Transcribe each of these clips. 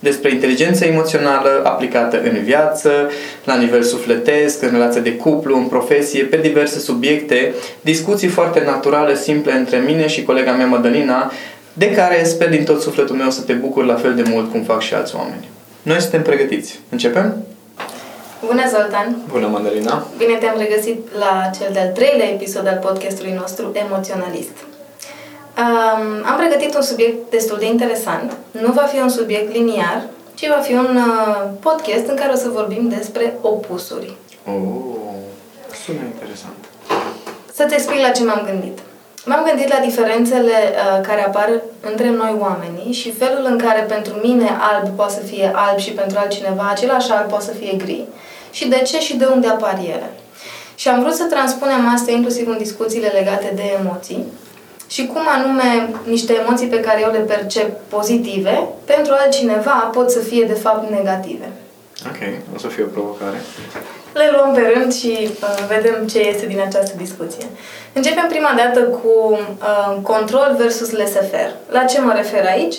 despre inteligența emoțională aplicată în viață, la nivel sufletesc, în relație de cuplu, în profesie, pe diverse subiecte, discuții foarte naturale, simple între mine și colega mea Madalina, de care sper din tot sufletul meu să te bucur la fel de mult cum fac și alți oameni. Noi suntem pregătiți. Începem? Bună, Zoltan! Bună, Madalina! Bine te-am regăsit la cel de-al treilea episod al podcastului nostru Emoționalist. Um, am pregătit un subiect destul de interesant. Nu va fi un subiect liniar, ci va fi un uh, podcast în care o să vorbim despre opusuri. Oh, sună interesant. Să-ți explic la ce m-am gândit. M-am gândit la diferențele uh, care apar între noi oamenii și felul în care pentru mine alb poate să fie alb și pentru altcineva același alb poate să fie gri și de ce și de unde apar ele. Și am vrut să transpunem asta inclusiv în discuțiile legate de emoții și cum anume niște emoții pe care eu le percep pozitive, pentru altcineva pot să fie de fapt negative. Ok, o să fie o provocare. Le luăm pe rând și uh, vedem ce este din această discuție. Începem prima dată cu uh, control versus laissez-faire. La ce mă refer aici?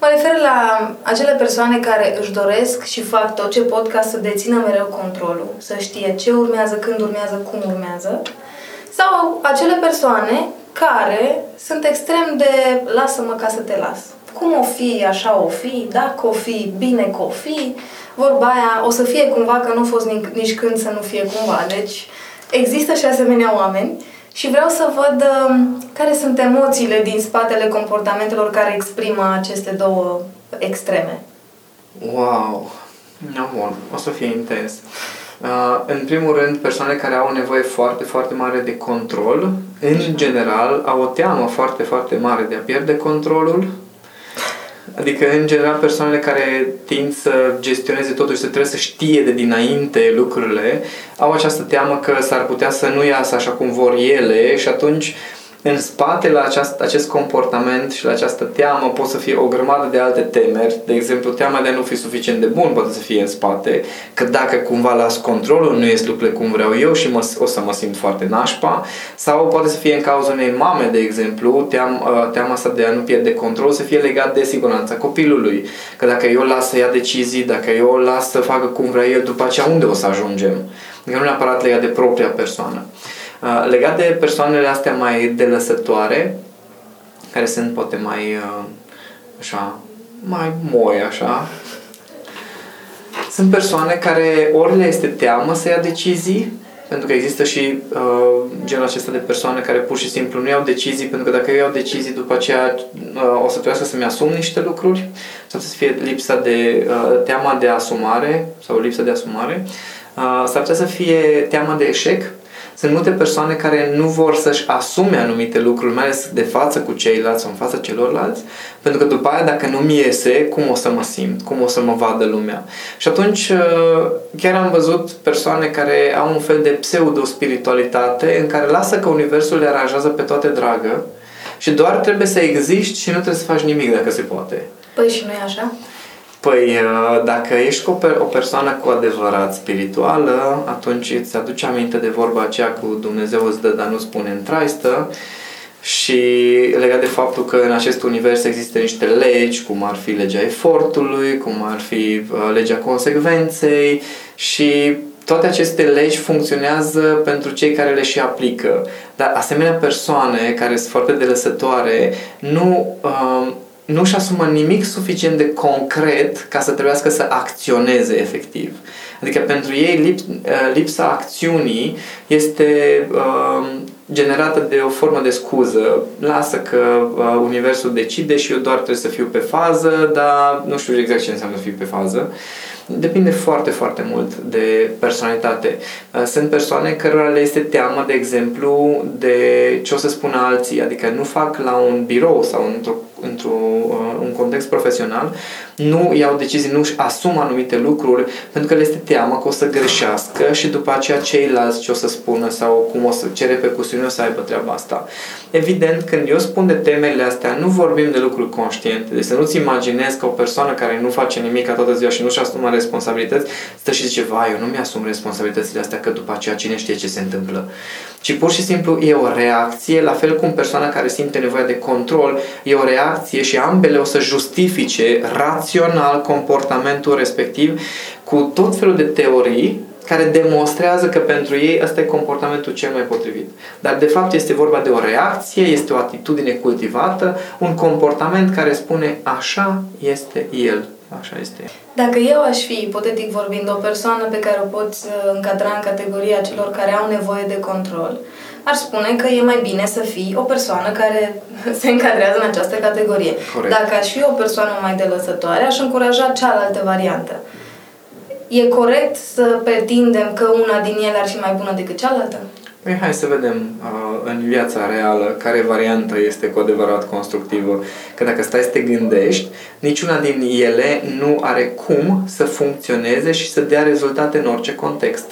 Mă refer la acele persoane care își doresc și fac tot ce pot ca să dețină mereu controlul, să știe ce urmează, când urmează, cum urmează. Sau acele persoane care sunt extrem de lasă-mă ca să te las. Cum o fi, așa o fi, dacă o fi, bine că o fi, vorba aia o să fie cumva că nu a fost nici, nici când să nu fie cumva. Deci există și asemenea oameni și vreau să văd uh, care sunt emoțiile din spatele comportamentelor care exprimă aceste două extreme. Wow! No, bun, o să fie intens. Uh, în primul rând, persoane care au nevoie foarte, foarte mare de control, în general, au o teamă foarte, foarte mare de a pierde controlul. Adică, în general, persoanele care tind să gestioneze totul și să trebuie să știe de dinainte lucrurile, au această teamă că s-ar putea să nu iasă așa cum vor ele și atunci uh, în spate la aceast, acest comportament și la această teamă pot să fie o grămadă de alte temeri. De exemplu, teama de a nu fi suficient de bun poate să fie în spate, că dacă cumva las controlul, nu ies lucrurile cum vreau eu și mă, o să mă simt foarte nașpa. Sau poate să fie în cauza unei mame, de exemplu, team, uh, teama asta de a nu pierde control să fie legat de siguranța copilului. Că dacă eu las să ia decizii, dacă eu o las să facă cum vrea el, după aceea unde o să ajungem? Adică nu neapărat legat de propria persoană. Uh, legat de persoanele astea mai delăsătoare, care sunt poate mai uh, așa, mai moi așa, sunt persoane care ori le este teamă să ia decizii, pentru că există și uh, genul acesta de persoane care pur și simplu nu iau decizii, pentru că dacă eu iau decizii, după aceea uh, o să trebuiască să-mi asum niște lucruri, sau să fie lipsa de uh, teama de asumare sau lipsa de asumare, uh, s-ar putea să fie teama de eșec, sunt multe persoane care nu vor să-și asume anumite lucruri, mai ales de față cu ceilalți sau în fața celorlalți, pentru că după aia, dacă nu-mi iese, cum o să mă simt? Cum o să mă vadă lumea? Și atunci, uh, chiar am văzut persoane care au un fel de pseudo-spiritualitate în care lasă că Universul le aranjează pe toate dragă și doar trebuie să existi și nu trebuie să faci nimic dacă se poate. Păi și nu e așa? Păi, uh, dacă ești o, o persoană cu adevărat spirituală, atunci îți aduce aminte de vorba aceea cu Dumnezeu îți dă, dar nu spune în traistă și legat de faptul că în acest univers există niște legi, cum ar fi legea efortului, cum ar fi uh, legea consecvenței și toate aceste legi funcționează pentru cei care le și aplică. Dar asemenea persoane care sunt foarte delăsătoare nu uh, nu își asumă nimic suficient de concret ca să trebuiască să acționeze efectiv. Adică pentru ei lips, uh, lipsa acțiunii este uh, generată de o formă de scuză. Lasă că uh, Universul decide și eu doar trebuie să fiu pe fază, dar nu știu exact ce înseamnă să fiu pe fază. Uh, Depinde foarte, foarte mult de personalitate. Uh, sunt persoane cărora le este teamă, de exemplu, de ce o să spună alții, adică nu fac la un birou sau într-o, într-un uh, context profesional, nu iau decizii, nu își asumă anumite lucruri pentru că le este teamă că o să greșească și după aceea ceilalți ce o să spună sau cum o să, ce repercusiuni o să aibă treaba asta. Evident, când eu spun de temele astea, nu vorbim de lucruri conștiente. Deci să nu-ți imaginezi că o persoană care nu face nimic ca toată ziua și nu-și asumă responsabilități, stă și zice, vai, eu nu mi-asum responsabilitățile astea că după aceea cine știe ce se întâmplă. Ci pur și simplu e o reacție, la fel cum persoana care simte nevoia de control, e o reacție și ambele o să justifice rațional comportamentul respectiv cu tot felul de teorii care demonstrează că pentru ei ăsta e comportamentul cel mai potrivit. Dar de fapt este vorba de o reacție, este o atitudine cultivată, un comportament care spune așa este el, așa este. Dacă eu aș fi, ipotetic vorbind, o persoană pe care o poți uh, încadra în categoria celor care au nevoie de control, ar spune că e mai bine să fii o persoană care se încadrează în această categorie. Corect. Dacă aș fi o persoană mai delăsătoare, aș încuraja cealaltă variantă. E corect să pretindem că una din ele ar fi mai bună decât cealaltă? Păi hai să vedem uh, în viața reală care variantă este cu adevărat constructivă. Că dacă stai să te gândești, niciuna din ele nu are cum să funcționeze și să dea rezultate în orice context.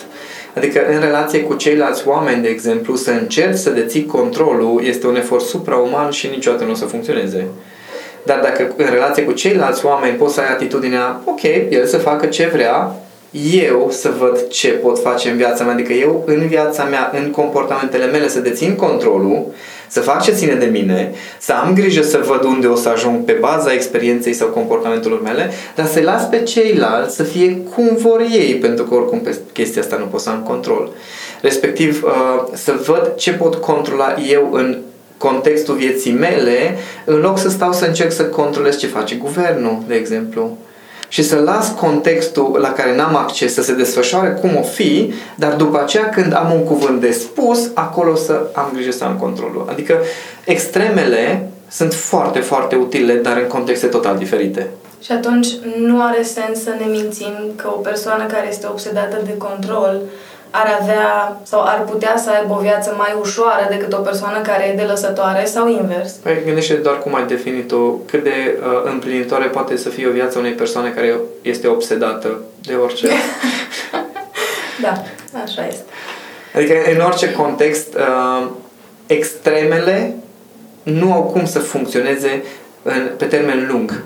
Adică în relație cu ceilalți oameni, de exemplu, să încerci să deții controlul este un efort suprauman și niciodată nu o să funcționeze. Dar dacă în relație cu ceilalți oameni poți să ai atitudinea, ok, el să facă ce vrea, eu să văd ce pot face în viața mea, adică eu în viața mea, în comportamentele mele să dețin controlul, să fac ce ține de mine, să am grijă să văd unde o să ajung pe baza experienței sau comportamentelor mele, dar să-i las pe ceilalți să fie cum vor ei, pentru că oricum pe chestia asta nu pot să am control. Respectiv, uh, să văd ce pot controla eu în contextul vieții mele, în loc să stau să încerc să controlez ce face guvernul, de exemplu și să las contextul la care n-am acces să se desfășoare cum o fi, dar după aceea când am un cuvânt de spus, acolo să am grijă să am controlul. Adică extremele sunt foarte, foarte utile, dar în contexte total diferite. Și atunci nu are sens să ne mințim că o persoană care este obsedată de control ar avea sau ar putea să aibă o viață mai ușoară decât o persoană care e de lăsătoare sau invers? Păi gândește doar cum ai definit-o, cât de uh, împlinitoare poate să fie o viață unei persoane care este obsedată de orice. da, așa este. Adică în orice context, uh, extremele nu au cum să funcționeze în, pe termen lung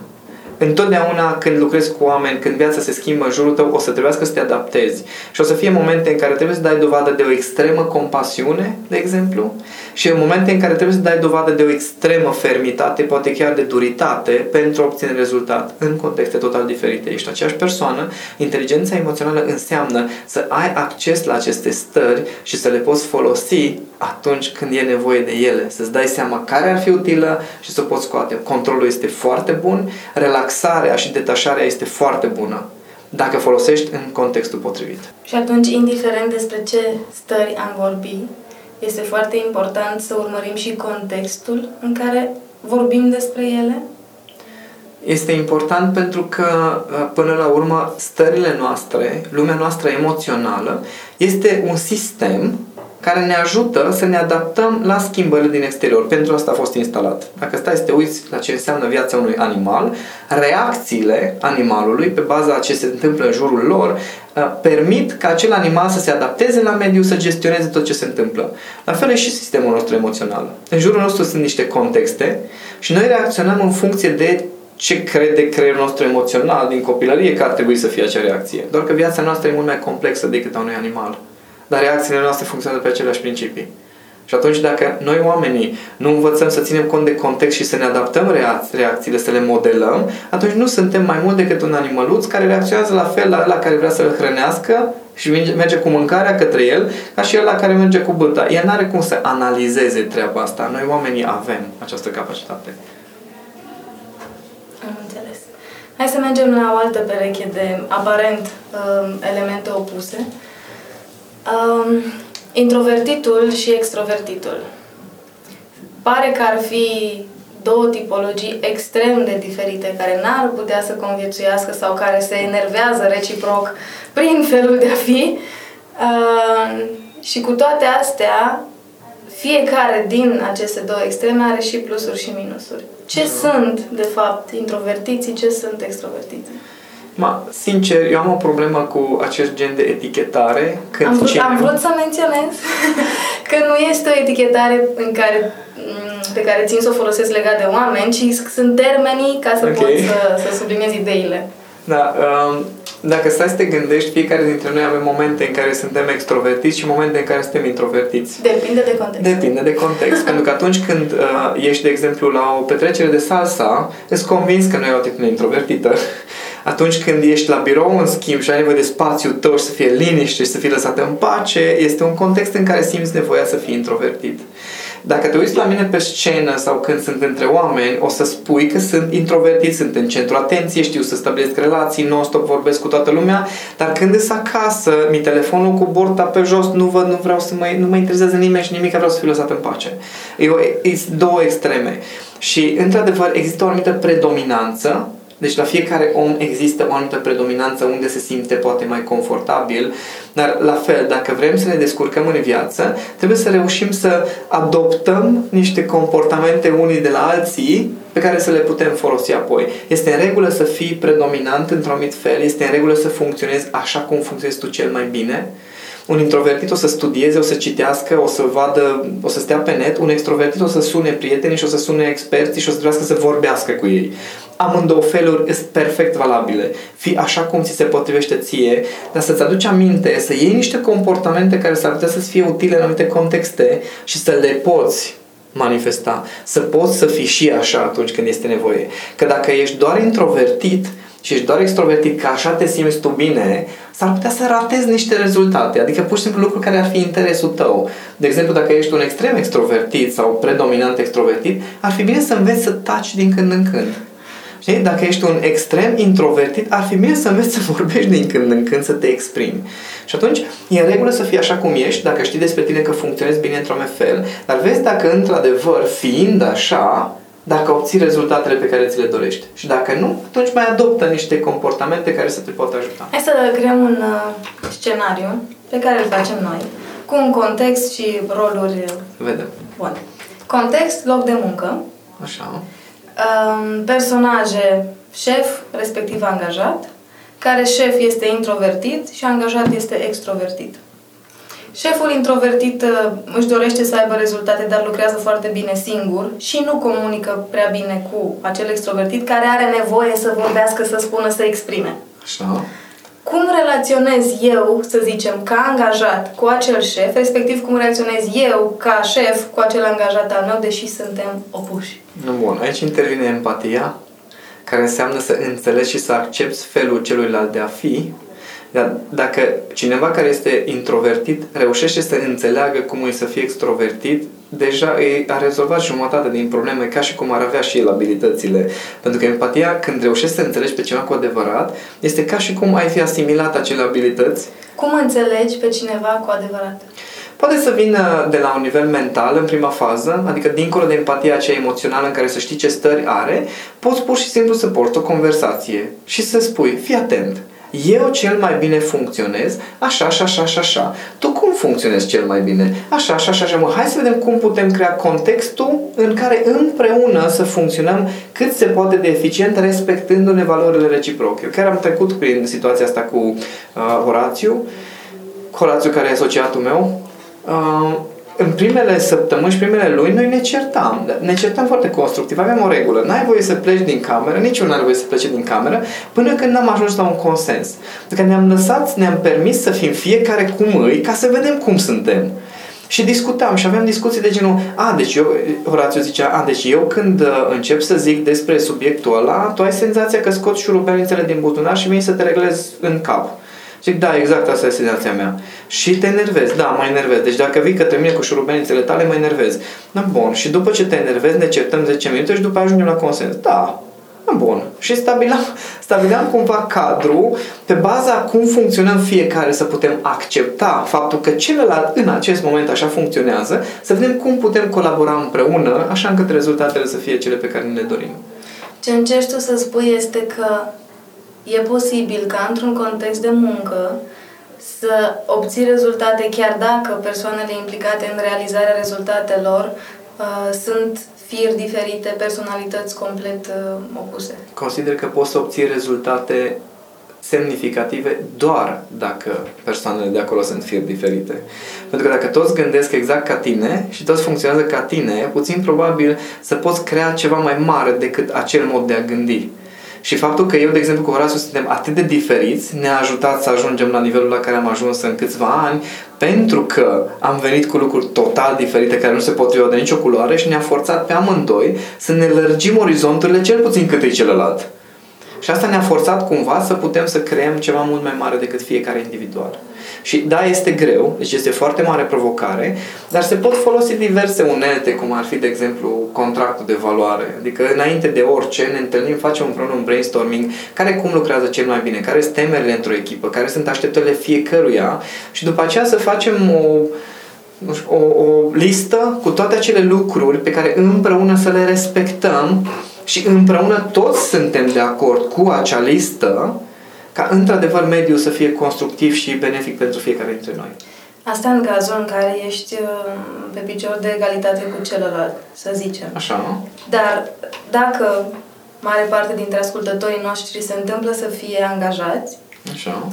întotdeauna când lucrezi cu oameni, când viața se schimbă în jurul tău, o să trebuiască să te adaptezi. Și o să fie momente în care trebuie să dai dovadă de o extremă compasiune, de exemplu, și în momente în care trebuie să dai dovadă de o extremă fermitate, poate chiar de duritate, pentru a obține rezultat în contexte total diferite. Ești aceeași persoană, inteligența emoțională înseamnă să ai acces la aceste stări și să le poți folosi atunci când e nevoie de ele, să-ți dai seama care ar fi utilă și să o poți scoate. Controlul este foarte bun, relaxarea și detașarea este foarte bună dacă folosești în contextul potrivit. Și atunci, indiferent despre ce stări am vorbit, este foarte important să urmărim și contextul în care vorbim despre ele? Este important pentru că, până la urmă, stările noastre, lumea noastră emoțională, este un sistem care ne ajută să ne adaptăm la schimbările din exterior. Pentru asta a fost instalat. Dacă stai să te uiți la ce înseamnă viața unui animal, reacțiile animalului pe baza a ce se întâmplă în jurul lor uh, permit ca acel animal să se adapteze la mediu, să gestioneze tot ce se întâmplă. La fel e și sistemul nostru emoțional. În jurul nostru sunt niște contexte și noi reacționăm în funcție de ce crede creierul nostru emoțional din copilărie că ar trebui să fie acea reacție. Doar că viața noastră e mult mai complexă decât a unui animal dar reacțiile noastre funcționează pe aceleași principii. Și atunci dacă noi oamenii nu învățăm să ținem cont de context și să ne adaptăm reacțiile, să le modelăm, atunci nu suntem mai mult decât un animăluț care reacționează la fel la la care vrea să-l hrănească și merge cu mâncarea către el, ca și el la care merge cu băta. El nu are cum să analizeze treaba asta. Noi oamenii avem această capacitate. Am înțeles. Hai să mergem la o altă pereche de aparent um, elemente opuse. Um, introvertitul și extrovertitul. Pare că ar fi două tipologii extrem de diferite care n-ar putea să conviețuiască sau care se enervează reciproc prin felul de a fi. Uh, și cu toate astea, fiecare din aceste două extreme are și plusuri și minusuri. Ce uh-huh. sunt, de fapt, introvertiții, ce sunt extrovertiții? Ma, sincer, eu am o problemă cu acest gen de etichetare. Când am, vrut, cineva... am vrut să menționez că nu este o etichetare în care, mm, pe care țin să o folosesc legat de oameni, ci sunt termenii ca să okay. pot să, să subliniez ideile. Da, um, dacă stai să te gândești, fiecare dintre noi avem momente în care suntem extrovertiți și momente în care suntem introvertiți. Depinde de context. Depinde de context. pentru că atunci când uh, ești, de exemplu, la o petrecere de salsa, îți convins că nu e o atitudine introvertită. Atunci când ești la birou, în schimb, și ai nevoie de spațiu tău și să fie liniște și să fii lăsat în pace, este un context în care simți nevoia să fii introvertit. Dacă te uiți la mine pe scenă sau când sunt între oameni, o să spui că sunt introvertit, sunt în centru atenție, știu să stabilesc relații, non-stop vorbesc cu toată lumea, dar când sunt acasă, mi telefonul cu borta pe jos, nu văd, nu vreau să mă, nu mă interesează nimeni și nimic, vreau să fiu lăsat în pace. E, e două extreme. Și, într-adevăr, există o anumită predominanță deci la fiecare om există o anumită predominanță unde se simte poate mai confortabil, dar la fel, dacă vrem să ne descurcăm în viață, trebuie să reușim să adoptăm niște comportamente unii de la alții pe care să le putem folosi apoi. Este în regulă să fii predominant într-un anumit fel, este în regulă să funcționezi așa cum funcționezi tu cel mai bine, un introvertit o să studieze, o să citească, o să vadă, o să stea pe net, un extrovertit o să sune prietenii și o să sune experții și o să trebuiască să vorbească cu ei amândouă feluri sunt perfect valabile. Fi așa cum ți se potrivește ție, dar să-ți aduci aminte, să iei niște comportamente care s-ar putea să-ți fie utile în anumite contexte și să le poți manifesta. Să poți să fii și așa atunci când este nevoie. Că dacă ești doar introvertit și ești doar extrovertit, că așa te simți tu bine, s-ar putea să ratezi niște rezultate. Adică pur și simplu lucruri care ar fi interesul tău. De exemplu, dacă ești un extrem extrovertit sau predominant extrovertit, ar fi bine să înveți să taci din când în când. Știi? Dacă ești un extrem introvertit, ar fi bine să înveți să vorbești din când în când, să te exprimi. Și atunci, e în regulă să fii așa cum ești, dacă știi despre tine că funcționezi bine într-un fel, dar vezi dacă, într-adevăr, fiind așa, dacă obții rezultatele pe care ți le dorești. Și dacă nu, atunci mai adoptă niște comportamente care să te poată ajuta. Hai să creăm un uh, scenariu pe care îl facem noi, cu un context și roluri. Vedem. Bun. Context, loc de muncă. Așa um, personaje șef, respectiv angajat, care șef este introvertit și angajat este extrovertit. Șeful introvertit uh, își dorește să aibă rezultate, dar lucrează foarte bine singur și nu comunică prea bine cu acel extrovertit care are nevoie să vorbească, să spună, să exprime. Așa cum relaționez eu, să zicem, ca angajat cu acel șef, respectiv cum reacționez eu ca șef cu acel angajat al meu, deși suntem opuși. Bun, aici intervine empatia, care înseamnă să înțelegi și să accepti felul celuilalt de a fi, dar dacă cineva care este introvertit reușește să înțeleagă cum e să fie extrovertit, deja e, a rezolvat jumătate din probleme, ca și cum ar avea și el abilitățile. Pentru că empatia, când reușești să înțelegi pe cineva cu adevărat, este ca și cum ai fi asimilat acele abilități. Cum înțelegi pe cineva cu adevărat? Poate să vină de la un nivel mental în prima fază, adică dincolo de empatia aceea emoțională în care să știi ce stări are, poți pur și simplu să porți o conversație și să spui, fii atent, eu cel mai bine funcționez așa, așa, așa, așa, așa. Tu cum funcționezi cel mai bine? Așa, așa, așa, așa. Mă, hai să vedem cum putem crea contextul în care împreună să funcționăm cât se poate de eficient, respectându-ne valorile reciproce. Eu chiar am trecut prin situația asta cu uh, Horațiu, Horațiu care e asociatul meu. Uh, în primele săptămâni și primele luni noi ne certam. Ne certam foarte constructiv. Aveam o regulă. N-ai voie să pleci din cameră, nici eu n-are voie să plece din cameră, până când n-am ajuns la un consens. Adică ne-am lăsat, ne-am permis să fim fiecare cum îi, ca să vedem cum suntem. Și discutam și aveam discuții de genul, a, deci eu, Horațiu zicea, a, deci eu când uh, încep să zic despre subiectul ăla, tu ai senzația că scot șurubelnițele din buzunar și vin să te reglezi în cap. Zic, da, exact asta este senzația mea. Și te enervezi, da, mă enervez. Deci dacă vii către mine cu șurubenițele tale, mă enervez. Da, bun. Și după ce te enervezi, ne certăm 10 minute și după ajungem la consens. Da, Bun. Și stabileam, stabileam cumva cadru pe baza cum funcționăm fiecare să putem accepta faptul că celălalt în acest moment așa funcționează, să vedem cum putem colabora împreună așa încât rezultatele să fie cele pe care ne le dorim. Ce încerci tu să spui este că e posibil ca într-un context de muncă să obții rezultate chiar dacă persoanele implicate în realizarea rezultatelor uh, sunt fir diferite, personalități complet uh, opuse. Consider că poți să obții rezultate semnificative doar dacă persoanele de acolo sunt fir diferite. Pentru că dacă toți gândesc exact ca tine și toți funcționează ca tine, e puțin probabil să poți crea ceva mai mare decât acel mod de a gândi. Și faptul că eu, de exemplu, cu Horațiu suntem atât de diferiți ne-a ajutat să ajungem la nivelul la care am ajuns în câțiva ani, pentru că am venit cu lucruri total diferite care nu se potriveau de nicio culoare și ne-a forțat pe amândoi să ne lărgim orizonturile cel puțin cât e celălalt. Și asta ne-a forțat cumva să putem să creăm ceva mult mai mare decât fiecare individual. Și da, este greu, deci este foarte mare provocare, dar se pot folosi diverse unelte, cum ar fi, de exemplu, contractul de valoare. Adică, înainte de orice, ne întâlnim, facem împreună un brainstorming, care cum lucrează cel mai bine, care sunt temerile într-o echipă, care sunt așteptările fiecăruia și după aceea să facem o, o, o listă cu toate acele lucruri pe care împreună să le respectăm și împreună toți suntem de acord cu acea listă ca într-adevăr mediul să fie constructiv și benefic pentru fiecare dintre noi. Asta în cazul în care ești uh, pe picior de egalitate cu celălalt, să zicem. Așa. Dar dacă mare parte dintre ascultătorii noștri se întâmplă să fie angajați, Așa.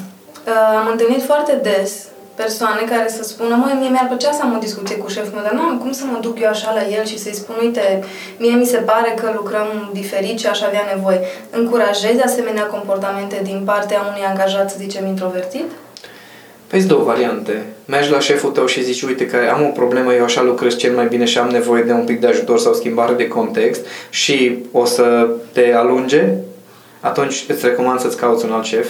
Uh, am întâlnit foarte des persoane care să spună, măi, mie mi-ar plăcea să am o discuție cu șeful meu, dar nu am cum să mă duc eu așa la el și să-i spun, uite, mie mi se pare că lucrăm diferit și aș avea nevoie. Încurajezi asemenea comportamente din partea unui angajat, să zicem, introvertit? Păi două variante. Mergi la șeful tău și zici, uite că am o problemă, eu așa lucrez cel mai bine și am nevoie de un pic de ajutor sau schimbare de context și o să te alunge, atunci îți recomand să-ți cauți un alt șef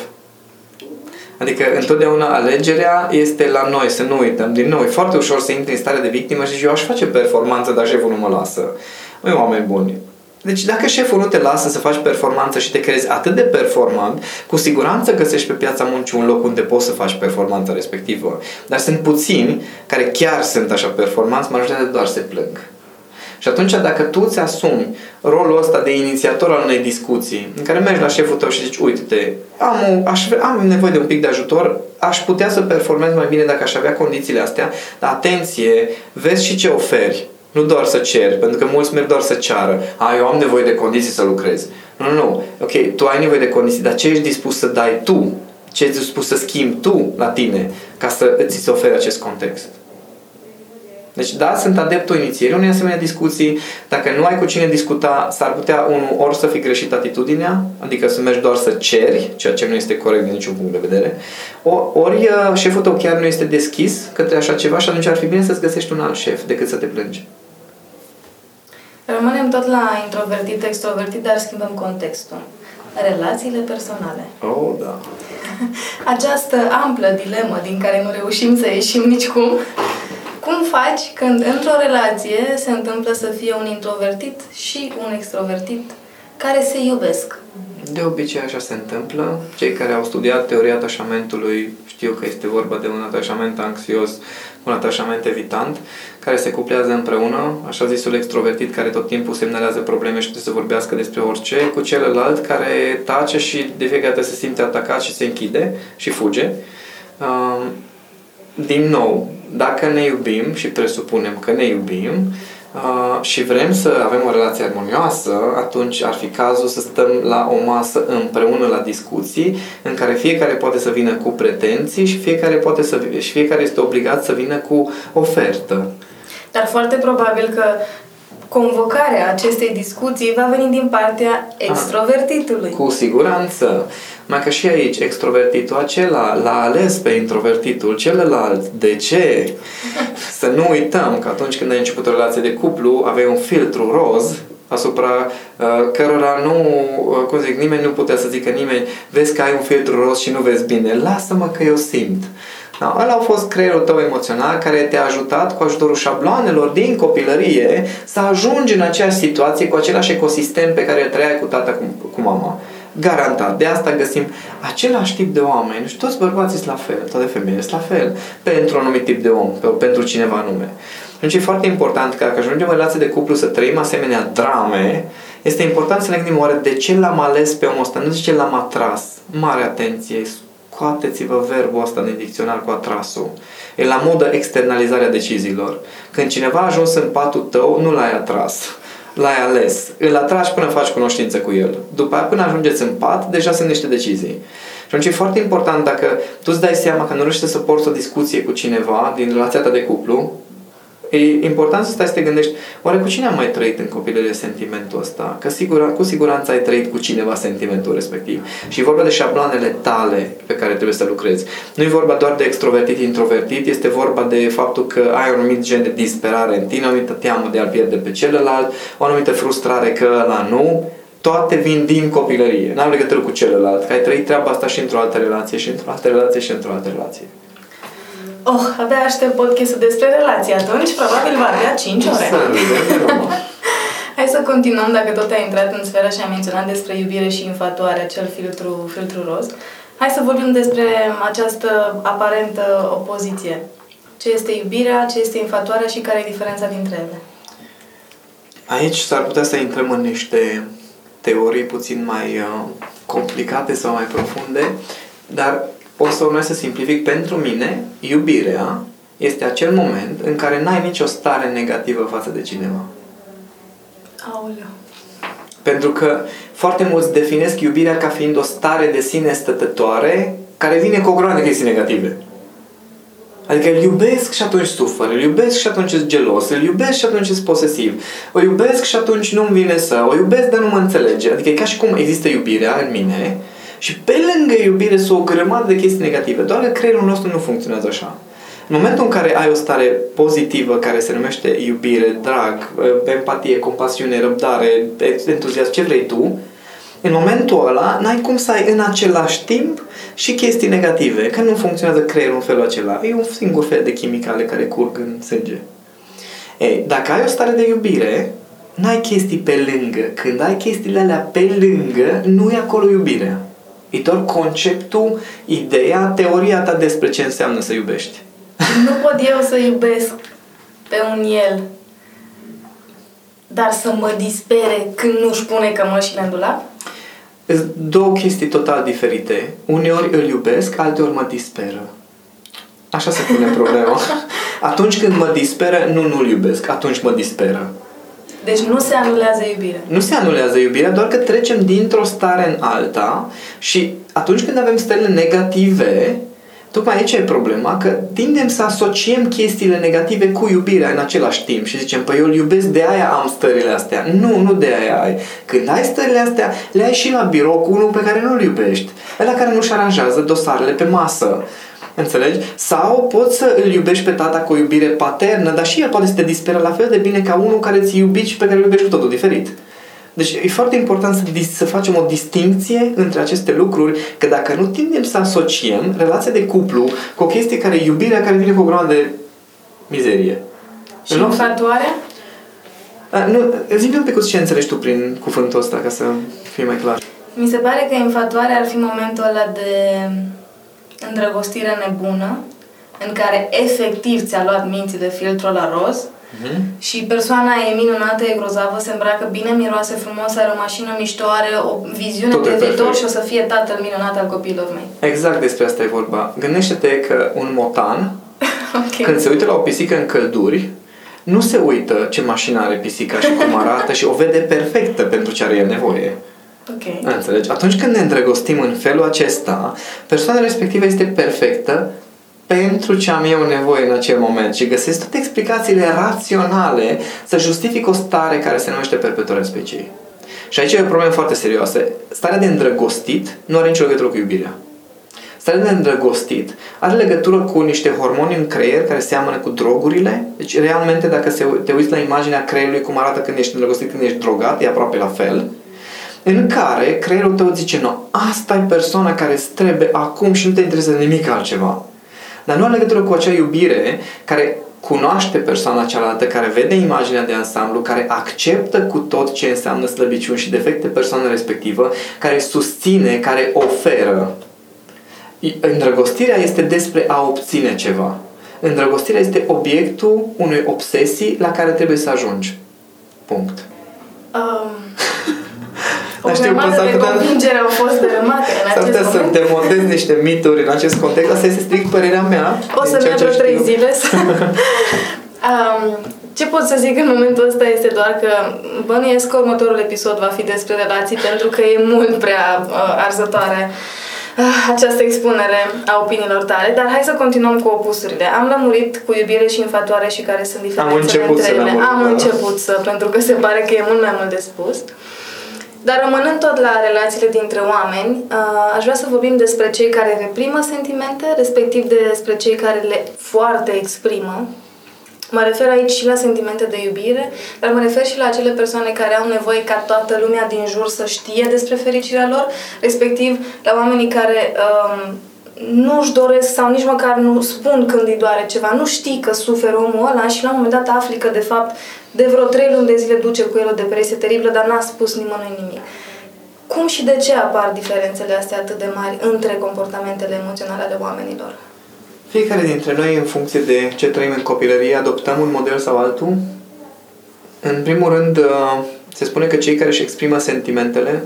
Adică întotdeauna alegerea este la noi, să nu uităm. Din nou, e foarte ușor să intri în stare de victimă și eu aș face performanță, dar șeful nu mă lasă. Măi, oameni buni, deci dacă șeful nu te lasă să faci performanță și te crezi atât de performant, cu siguranță găsești pe piața muncii un loc unde poți să faci performanța respectivă. Dar sunt puțini care chiar sunt așa performanți, majoritatea doar se plâng. Și atunci dacă tu îți asumi rolul ăsta de inițiator al unei discuții, în care mergi la șeful tău și zici, uite-te, am, o, aș, am nevoie de un pic de ajutor, aș putea să performez mai bine dacă aș avea condițiile astea, dar atenție, vezi și ce oferi. Nu doar să ceri, pentru că mulți merg doar să ceară. A, eu am nevoie de condiții să lucrez. Nu, nu, nu. Ok, tu ai nevoie de condiții, dar ce ești dispus să dai tu? Ce ești dispus să schimbi tu la tine ca să îți se ofere acest context? Deci, da, sunt adeptul inițierii unei asemenea discuții. Dacă nu ai cu cine discuta, s-ar putea, unul, ori să fi greșit atitudinea, adică să mergi doar să ceri, ceea ce nu este corect din niciun punct de vedere, ori uh, șeful tău chiar nu este deschis către așa ceva și atunci ar fi bine să-ți găsești un alt șef decât să te plângi. Rămânem tot la introvertit, extrovertit, dar schimbăm contextul. Relațiile personale. Oh, da. Această amplă dilemă din care nu reușim să ieșim nicicum cum faci când într-o relație se întâmplă să fie un introvertit și un extrovertit care se iubesc? De obicei așa se întâmplă. Cei care au studiat teoria atașamentului știu că este vorba de un atașament anxios, un atașament evitant, care se cuplează împreună, așa zisul extrovertit care tot timpul semnalează probleme și trebuie să vorbească despre orice, cu celălalt care tace și de fiecare dată se simte atacat și se închide și fuge. Din nou, dacă ne iubim și presupunem că ne iubim uh, și vrem să avem o relație armonioasă, atunci ar fi cazul să stăm la o masă împreună la discuții în care fiecare poate să vină cu pretenții și fiecare, poate să, și fiecare este obligat să vină cu ofertă. Dar foarte probabil că convocarea acestei discuții va veni din partea extrovertitului. Cu siguranță. Mai că și aici, extrovertitul acela l-a ales pe introvertitul celălalt. De ce? Să nu uităm că atunci când ai început o relație de cuplu, aveai un filtru roz asupra uh, cărora nu, uh, cum zic, nimeni nu putea să zică nimeni, vezi că ai un filtru roz și nu vezi bine. Lasă-mă că eu simt. Da, ăla a fost creierul tău emoțional care te-a ajutat cu ajutorul șabloanelor din copilărie să ajungi în aceeași situație cu același ecosistem pe care îl trăiai cu tata, cu, cu mama. Garantat. De asta găsim același tip de oameni și toți bărbații sunt la fel, toate femeile sunt la fel, pentru un anumit tip de om, pentru cineva anume. Deci e foarte important că dacă ajungem în relație de cuplu să trăim asemenea drame, este important să ne gândim oare de ce l-am ales pe omul ăsta, nu de ce l-am atras. Mare atenție, scoateți-vă verbul ăsta din dicționar cu atrasul. E la modă externalizarea deciziilor. Când cineva a ajuns în patul tău, nu l-ai atras l-ai ales, îl atragi până faci cunoștință cu el. După aia, până ajungeți în pat, deja sunt niște decizii. Și atunci e foarte important dacă tu îți dai seama că nu reușești să porți o discuție cu cineva din relația ta de cuplu, e important să stai să te gândești, oare cu cine am mai trăit în copilărie sentimentul ăsta? Că sigur, cu siguranță ai trăit cu cineva sentimentul respectiv. Și e vorba de șabloanele tale pe care trebuie să lucrezi. Nu e vorba doar de extrovertit-introvertit, este vorba de faptul că ai un anumit gen de disperare în tine, o anumită teamă de a-l pierde pe celălalt, o anumită frustrare că ăla nu, toate vin din copilărie. N-au legătură cu celălalt. Că ai trăit treaba asta și într-o altă relație, și într-o altă relație, și într-o altă relație. Oh, abia aștept podcastul despre relații atunci, probabil va avea 5 ore. Hai să continuăm, dacă tot ai intrat în sfera și ai menționat despre iubire și infatuare, acel filtru, filtru roz. Hai să vorbim despre această aparentă opoziție. Ce este iubirea, ce este infatuarea și care e diferența dintre ele? Aici s-ar putea să intrăm în niște teorii puțin mai uh, complicate sau mai profunde, dar o să urmez să simplific. Pentru mine, iubirea este acel moment în care n-ai nicio stare negativă față de cineva. Aoleu. Pentru că foarte mulți definesc iubirea ca fiind o stare de sine stătătoare care vine cu o groană de chestii negative. Adică îl iubesc și atunci sufăr, îl iubesc și atunci sunt gelos, îl iubesc și atunci sunt posesiv, o iubesc și atunci nu-mi vine să, o iubesc dar nu mă înțelege. Adică e ca și cum există iubirea în mine, și pe lângă iubire sunt o grămadă de chestii negative. Doar că creierul nostru nu funcționează așa. În momentul în care ai o stare pozitivă care se numește iubire, drag, empatie, compasiune, răbdare, entuziasm, ce vrei tu, în momentul ăla n-ai cum să ai în același timp și chestii negative, că nu funcționează creierul în felul acela. E un singur fel de chimicale care curg în sânge. Ei, dacă ai o stare de iubire, n-ai chestii pe lângă. Când ai chestiile alea pe lângă, nu e acolo iubirea. E doar conceptul, ideea, teoria ta despre ce înseamnă să iubești. Nu pot eu să iubesc pe un el, dar să mă dispere când nu-și pune cămășile în dulap? Două chestii total diferite. Uneori îl iubesc, alteori mă disperă. Așa se pune problema. Atunci când mă disperă, nu, nu-l iubesc. Atunci mă disperă. Deci nu se anulează iubirea. Nu se anulează iubirea, doar că trecem dintr-o stare în alta și atunci când avem stările negative, tocmai aici e problema, că tindem să asociem chestiile negative cu iubirea în același timp și zicem, păi eu îl iubesc, de aia am stările astea. Nu, nu de aia ai. Când ai stările astea, le ai și la birou cu unul pe care nu-l iubești. Ăla care nu-și aranjează dosarele pe masă Înțelegi? Sau poți să îl iubești pe tata cu o iubire paternă, dar și el poate să te disperă la fel de bine ca unul care ți iubi și pe care îl iubești cu totul diferit. Deci e foarte important să, să facem o distinție între aceste lucruri, că dacă nu tindem să asociem relația de cuplu cu o chestie care e iubirea care vine cu o grămadă de mizerie. Și în infatuarea? Nu, zi un pic ce înțelegi tu prin cuvântul ăsta, ca să fie mai clar. Mi se pare că infatuarea ar fi momentul ăla de îndrăgostire nebună, în care efectiv ți-a luat mințile filtrul la roz uh-huh. și persoana e minunată, e grozavă, se îmbracă bine, miroase frumos, are o mașină mișto, are o viziune Tot de viitor și o să fie tatăl minunat al copiilor mei. Exact despre asta e vorba. Gândește-te că un motan, okay. când se uită la o pisică în călduri, nu se uită ce mașină are pisica și cum arată și o vede perfectă pentru ce are el nevoie. Ok. Înțelegi? Atunci când ne îndrăgostim în felul acesta, persoana respectivă este perfectă pentru ce am eu nevoie în acel moment și găsesc toate explicațiile raționale să justific o stare care se numește perpetuarea speciei. Și aici e o problemă foarte serioasă. Starea de îndrăgostit nu are nicio legătură cu iubirea. Starea de îndrăgostit are legătură cu niște hormoni în creier care seamănă cu drogurile. Deci, realmente, dacă te uiți la imaginea creierului, cum arată când ești îndrăgostit, când ești drogat, e aproape la fel în care creierul tău zice, nu, asta e persoana care îți trebuie acum și nu te interesează nimic altceva. Dar nu are legătură cu acea iubire care cunoaște persoana cealaltă, care vede imaginea de ansamblu, care acceptă cu tot ce înseamnă slăbiciuni și defecte persoana respectivă, care susține, care oferă. Îndrăgostirea este despre a obține ceva. Îndrăgostirea este obiectul unei obsesii la care trebuie să ajungi. Punct. Um, o știu cum s-ar putea... convingere au fost dărâmate în acest putea moment. să demontez niște mituri în acest context. Asta este strict părerea mea. O să meargă trei zile. um, ce pot să zic în momentul ăsta este doar că bănuiesc că următorul episod va fi despre relații pentru că e mult prea uh, arzătoare uh, această expunere a opiniilor tale, dar hai să continuăm cu opusurile. Am lămurit cu iubire și infatuare și care sunt diferențele între ele. Am început să, pentru că se pare că e mult mai mult de spus. Dar rămânând tot la relațiile dintre oameni, uh, aș vrea să vorbim despre cei care reprimă sentimente, respectiv despre cei care le foarte exprimă. Mă refer aici și la sentimente de iubire, dar mă refer și la acele persoane care au nevoie ca toată lumea din jur să știe despre fericirea lor, respectiv la oamenii care um, nu-și doresc sau nici măcar nu spun când îi doare ceva. Nu știi că suferă omul ăla și la un moment dat afli că de fapt de vreo trei luni de zile duce cu el o depresie teribilă, dar n-a spus nimănui nimic. Cum și de ce apar diferențele astea atât de mari între comportamentele emoționale ale oamenilor? Fiecare dintre noi, în funcție de ce trăim în copilărie, adoptăm un model sau altul. În primul rând, uh, se spune că cei care își exprimă sentimentele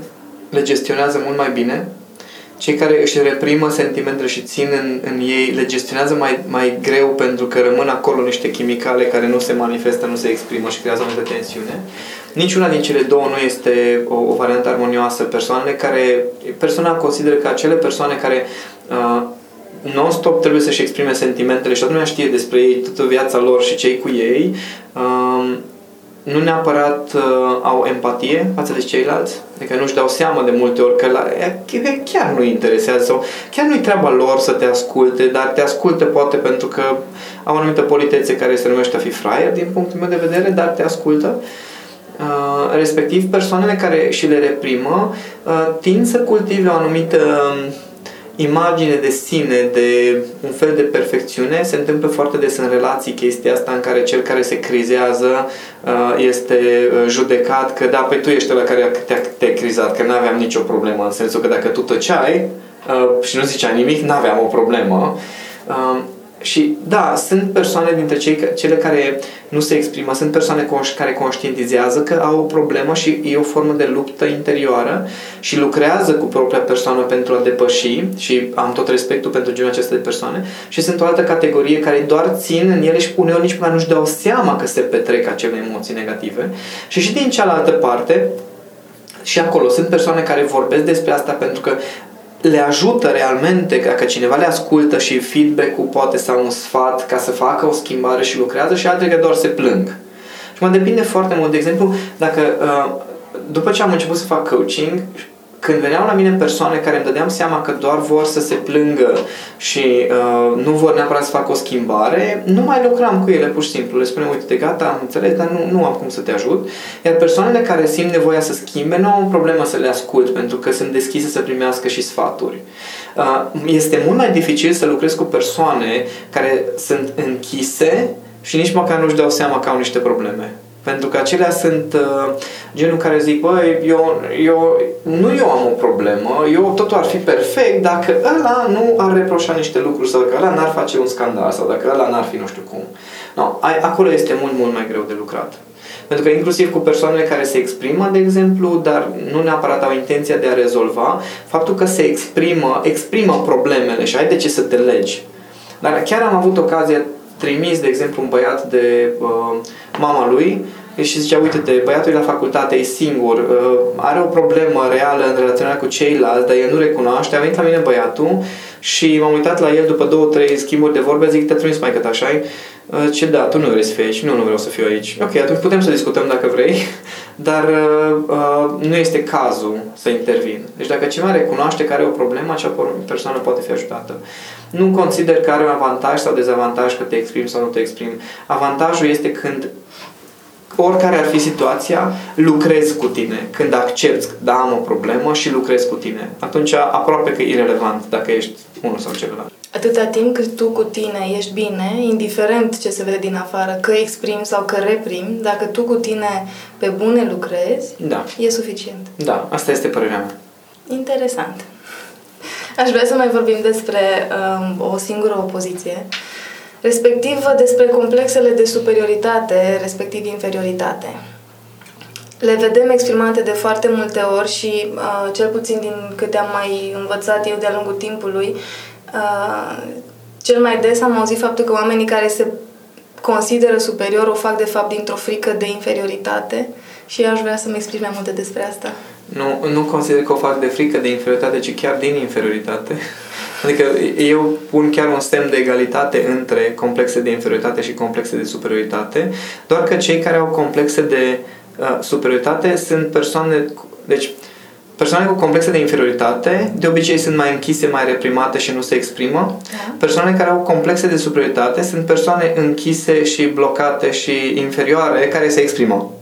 le gestionează mult mai bine cei care își reprimă sentimentele și țin în, în ei le gestionează mai, mai greu pentru că rămân acolo niște chimicale care nu se manifestă, nu se exprimă și creează multă tensiune. Niciuna din cele două nu este o, o variantă armonioasă. Persoanele care, persoana consideră că acele persoane care uh, non-stop trebuie să-și exprime sentimentele și atunci știe despre ei toată viața lor și cei cu ei, uh, nu neapărat uh, au empatie față de ceilalți, adică nu-și dau seama de multe ori că la, chiar nu-i interesează sau chiar nu-i treaba lor să te asculte, dar te ascultă poate pentru că au o anumită politețe care se numește a fi fraier din punctul meu de vedere, dar te ascultă. Uh, respectiv, persoanele care și le reprimă uh, tind să cultive o anumită uh, imagine de sine, de un fel de perfecțiune, se întâmplă foarte des în relații chestia asta în care cel care se crizează uh, este uh, judecat că da, păi tu ești la care te-ai crizat, că nu aveam nicio problemă, în sensul că dacă tu tăceai uh, și nu zicea nimic, nu aveam o problemă. Și da, sunt persoane dintre cei, cele care nu se exprimă, sunt persoane care conștientizează că au o problemă și e o formă de luptă interioară și lucrează cu propria persoană pentru a depăși și am tot respectul pentru genul acesta de persoane și sunt o altă categorie care doar țin în ele și uneori nici până nu-și dau seama că se petrec acele emoții negative. Și și din cealaltă parte și acolo sunt persoane care vorbesc despre asta pentru că le ajută realmente, dacă cineva le ascultă și feedback-ul poate sau un sfat ca să facă o schimbare și lucrează și altele că doar se plâng. Și mă depinde foarte mult, de exemplu, dacă uh, după ce am început să fac coaching, când veneau la mine persoane care îmi dădeam seama că doar vor să se plângă și uh, nu vor neapărat să facă o schimbare, nu mai lucram cu ele pur și simplu. Le spuneam, uite, gata, am înțeles, dar nu, nu am cum să te ajut. Iar persoanele care simt nevoia să schimbe nu au o problemă să le ascult pentru că sunt deschise să primească și sfaturi. Uh, este mult mai dificil să lucrez cu persoane care sunt închise și nici măcar nu-și dau seama că au niște probleme. Pentru că acelea sunt uh, genul care zic, băi, eu, eu, nu eu am o problemă, eu totul ar fi perfect dacă ăla nu ar reproșa niște lucruri sau dacă ăla n-ar face un scandal sau dacă ăla n-ar fi nu știu cum. No, acolo este mult, mult mai greu de lucrat. Pentru că inclusiv cu persoanele care se exprimă, de exemplu, dar nu neapărat au intenția de a rezolva, faptul că se exprimă, exprimă problemele și ai de ce să te legi. Dar chiar am avut ocazia trimis, de exemplu, un băiat de uh, mama lui și zicea, uite-te, băiatul e la facultate, e singur, uh, are o problemă reală în relaționarea cu ceilalți, dar el nu recunoaște, a venit la mine băiatul și m-am uitat la el după două, trei schimburi de vorbe, zic, te-a trimis mai cât așa uh, ce da, tu nu vrei să fii aici, nu, nu vreau să fiu aici. Ok, atunci putem să discutăm dacă vrei, dar uh, uh, nu este cazul să intervin. Deci dacă cineva recunoaște că are o problemă, acea persoană poate fi ajutată. Nu consider că are un avantaj sau dezavantaj că te exprimi sau nu te exprimi. Avantajul este când oricare ar fi situația, lucrezi cu tine. Când accepti, da, am o problemă și lucrezi cu tine. Atunci aproape că e irrelevant dacă ești unul sau celălalt. Atâta timp cât tu cu tine ești bine, indiferent ce se vede din afară, că exprimi sau că reprimi, dacă tu cu tine pe bune lucrezi, Da. e suficient. Da, asta este părerea mea. Interesant. Aș vrea să mai vorbim despre um, o singură opoziție, respectiv despre complexele de superioritate, respectiv inferioritate. Le vedem exprimate de foarte multe ori și, uh, cel puțin din câte am mai învățat eu de-a lungul timpului, uh, cel mai des am auzit faptul că oamenii care se consideră superior o fac de fapt dintr-o frică de inferioritate și aș vrea să-mi explici mai multe despre asta. Nu, nu consider că o fac de frică de inferioritate, ci chiar din inferioritate. Adică eu pun chiar un semn de egalitate între complexe de inferioritate și complexe de superioritate, doar că cei care au complexe de uh, superioritate sunt persoane, cu- deci persoane cu complexe de inferioritate de obicei sunt mai închise, mai reprimate și nu se exprimă. Da? Persoane care au complexe de superioritate sunt persoane închise și blocate și inferioare care se exprimă.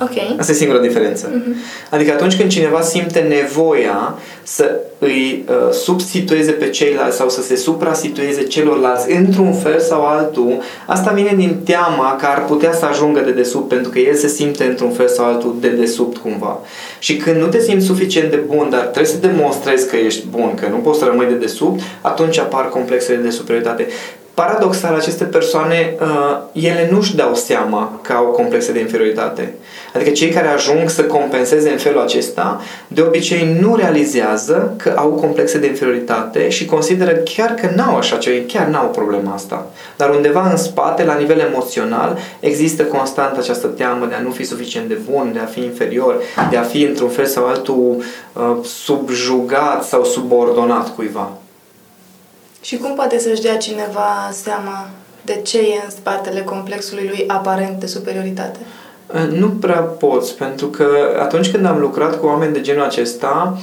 Ok. Asta e singura diferență. Adică atunci când cineva simte nevoia să îi uh, substitueze pe ceilalți sau să se suprasitueze celorlalți într-un fel sau altul, asta vine din teama că ar putea să ajungă de desubt, pentru că el se simte într-un fel sau altul de desubt cumva. Și când nu te simți suficient de bun, dar trebuie să demonstrezi că ești bun, că nu poți să rămâi de desubt, atunci apar complexele de superioritate. Paradoxal, aceste persoane, uh, ele nu-și dau seama că au complexe de inferioritate. Adică cei care ajung să compenseze în felul acesta, de obicei nu realizează că au complexe de inferioritate și consideră chiar că n-au așa ceva, chiar n-au problema asta. Dar undeva în spate, la nivel emoțional, există constant această teamă de a nu fi suficient de bun, de a fi inferior, de a fi într-un fel sau altul uh, subjugat sau subordonat cuiva. Și cum poate să-și dea cineva seama de ce e în spatele complexului lui aparent de superioritate? Uh, Nu prea poți, pentru că atunci când am lucrat cu oameni de genul acesta,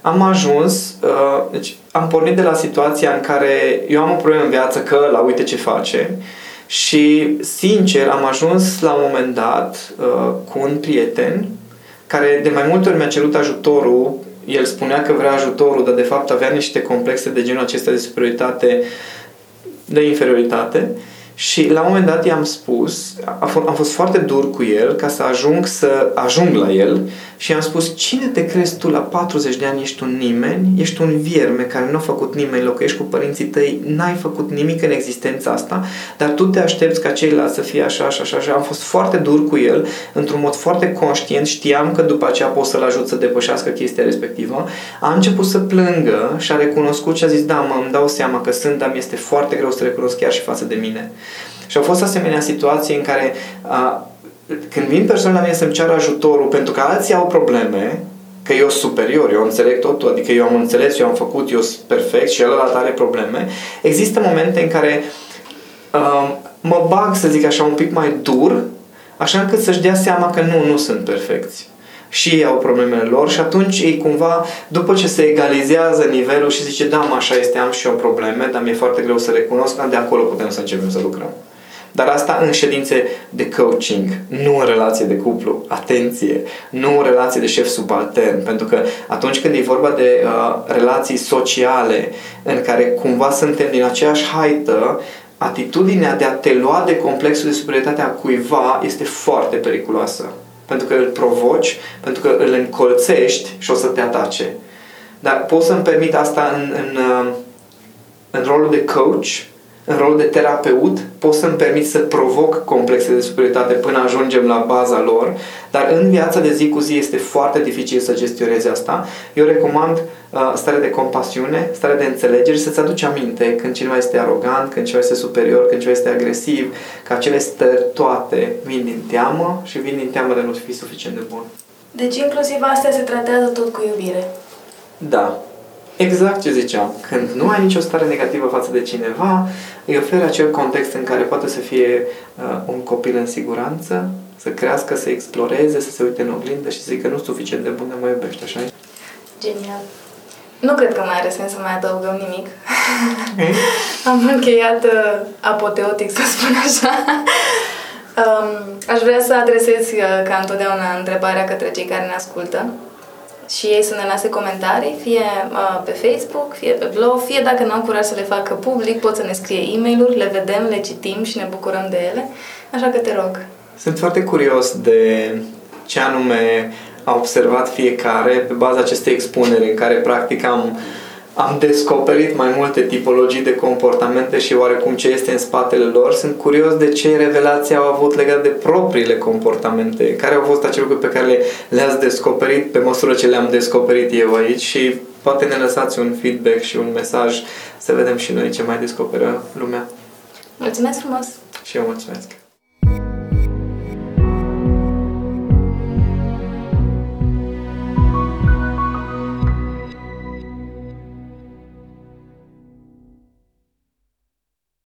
am ajuns, uh, deci am pornit de la situația în care eu am o problemă în viață că la uite ce face și sincer am ajuns la un moment dat uh, cu un prieten care de mai multe ori mi-a cerut ajutorul, el spunea că vrea ajutorul, dar de fapt avea niște complexe de genul acesta de superioritate, de inferioritate și la un moment dat i-am spus, a f- am fost foarte dur cu el ca să ajung să ajung la el și i-am spus, cine te crezi tu la 40 de ani, ești un nimeni, ești un vierme care nu a făcut nimeni, locuiești cu părinții tăi, n-ai făcut nimic în existența asta, dar tu te aștepți ca ceilalți să fie așa, așa, așa, așa. Am fost foarte dur cu el, într-un mod foarte conștient, știam că după aceea pot să-l ajut să depășească chestia respectivă. A început să plângă și a recunoscut și a zis, da, mă, îmi dau seama că sunt, dar mi-este foarte greu să recunosc chiar și față de mine. Și au fost asemenea situații în care a, când vin persoane la mine să-mi ceară ajutorul pentru că alții au probleme, că eu sunt superior, eu înțeleg totul, adică eu am înțeles, eu am făcut, eu sunt perfect și celălalt are probleme, există momente în care uh, mă bag, să zic așa, un pic mai dur, așa încât să-și dea seama că nu, nu sunt perfecți. Și ei au problemele lor și atunci ei cumva, după ce se egalizează nivelul și zice, da, mă, așa este, am și eu probleme, dar mi-e foarte greu să recunosc, dar de acolo putem să începem să lucrăm. Dar asta în ședințe de coaching, nu în relație de cuplu. Atenție! Nu în relație de șef subaltern, pentru că atunci când e vorba de uh, relații sociale în care cumva suntem din aceeași haită, atitudinea de a te lua de complexul de superioritate a cuiva este foarte periculoasă. Pentru că îl provoci, pentru că îl încolțești și o să te atace. Dar pot să-mi permit asta în, în, uh, în rolul de coach, în rolul de terapeut, pot să-mi permit să provoc complexe de superioritate până ajungem la baza lor, dar în viața de zi cu zi este foarte dificil să gestionezi asta. Eu recomand uh, stare de compasiune, stare de înțelegere, să-ți aduci aminte când cineva este arogant, când cineva este superior, când cineva este agresiv, că acele stări toate vin din teamă și vin din teamă de nu fi suficient de bun. Deci inclusiv astea se tratează tot cu iubire. Da. Exact ce ziceam. Când nu ai nicio stare negativă față de cineva, îi oferi acel context în care poate să fie uh, un copil în siguranță, să crească, să exploreze, să se uite în oglindă și să zică nu sunt suficient de bun, mă iubește, așa Genial. Nu cred că mai are sens să mai adăugăm nimic. Am încheiat uh, apoteotic, să spun așa. um, aș vrea să adresez, uh, ca întotdeauna, întrebarea către cei care ne ascultă. Și ei să ne lase comentarii, fie uh, pe Facebook, fie pe blog, fie dacă n-au curaj să le facă public, pot să ne scrie e mail le vedem, le citim și ne bucurăm de ele. Așa că te rog. Sunt foarte curios de ce anume a observat fiecare pe baza acestei expuneri în care practic am am descoperit mai multe tipologii de comportamente și oarecum ce este în spatele lor. Sunt curios de ce revelații au avut legat de propriile comportamente, care au fost acele lucruri pe care le, le-ați descoperit pe măsură ce le-am descoperit eu aici și poate ne lăsați un feedback și un mesaj să vedem și noi ce mai descoperă lumea. Mulțumesc frumos! Și eu mulțumesc!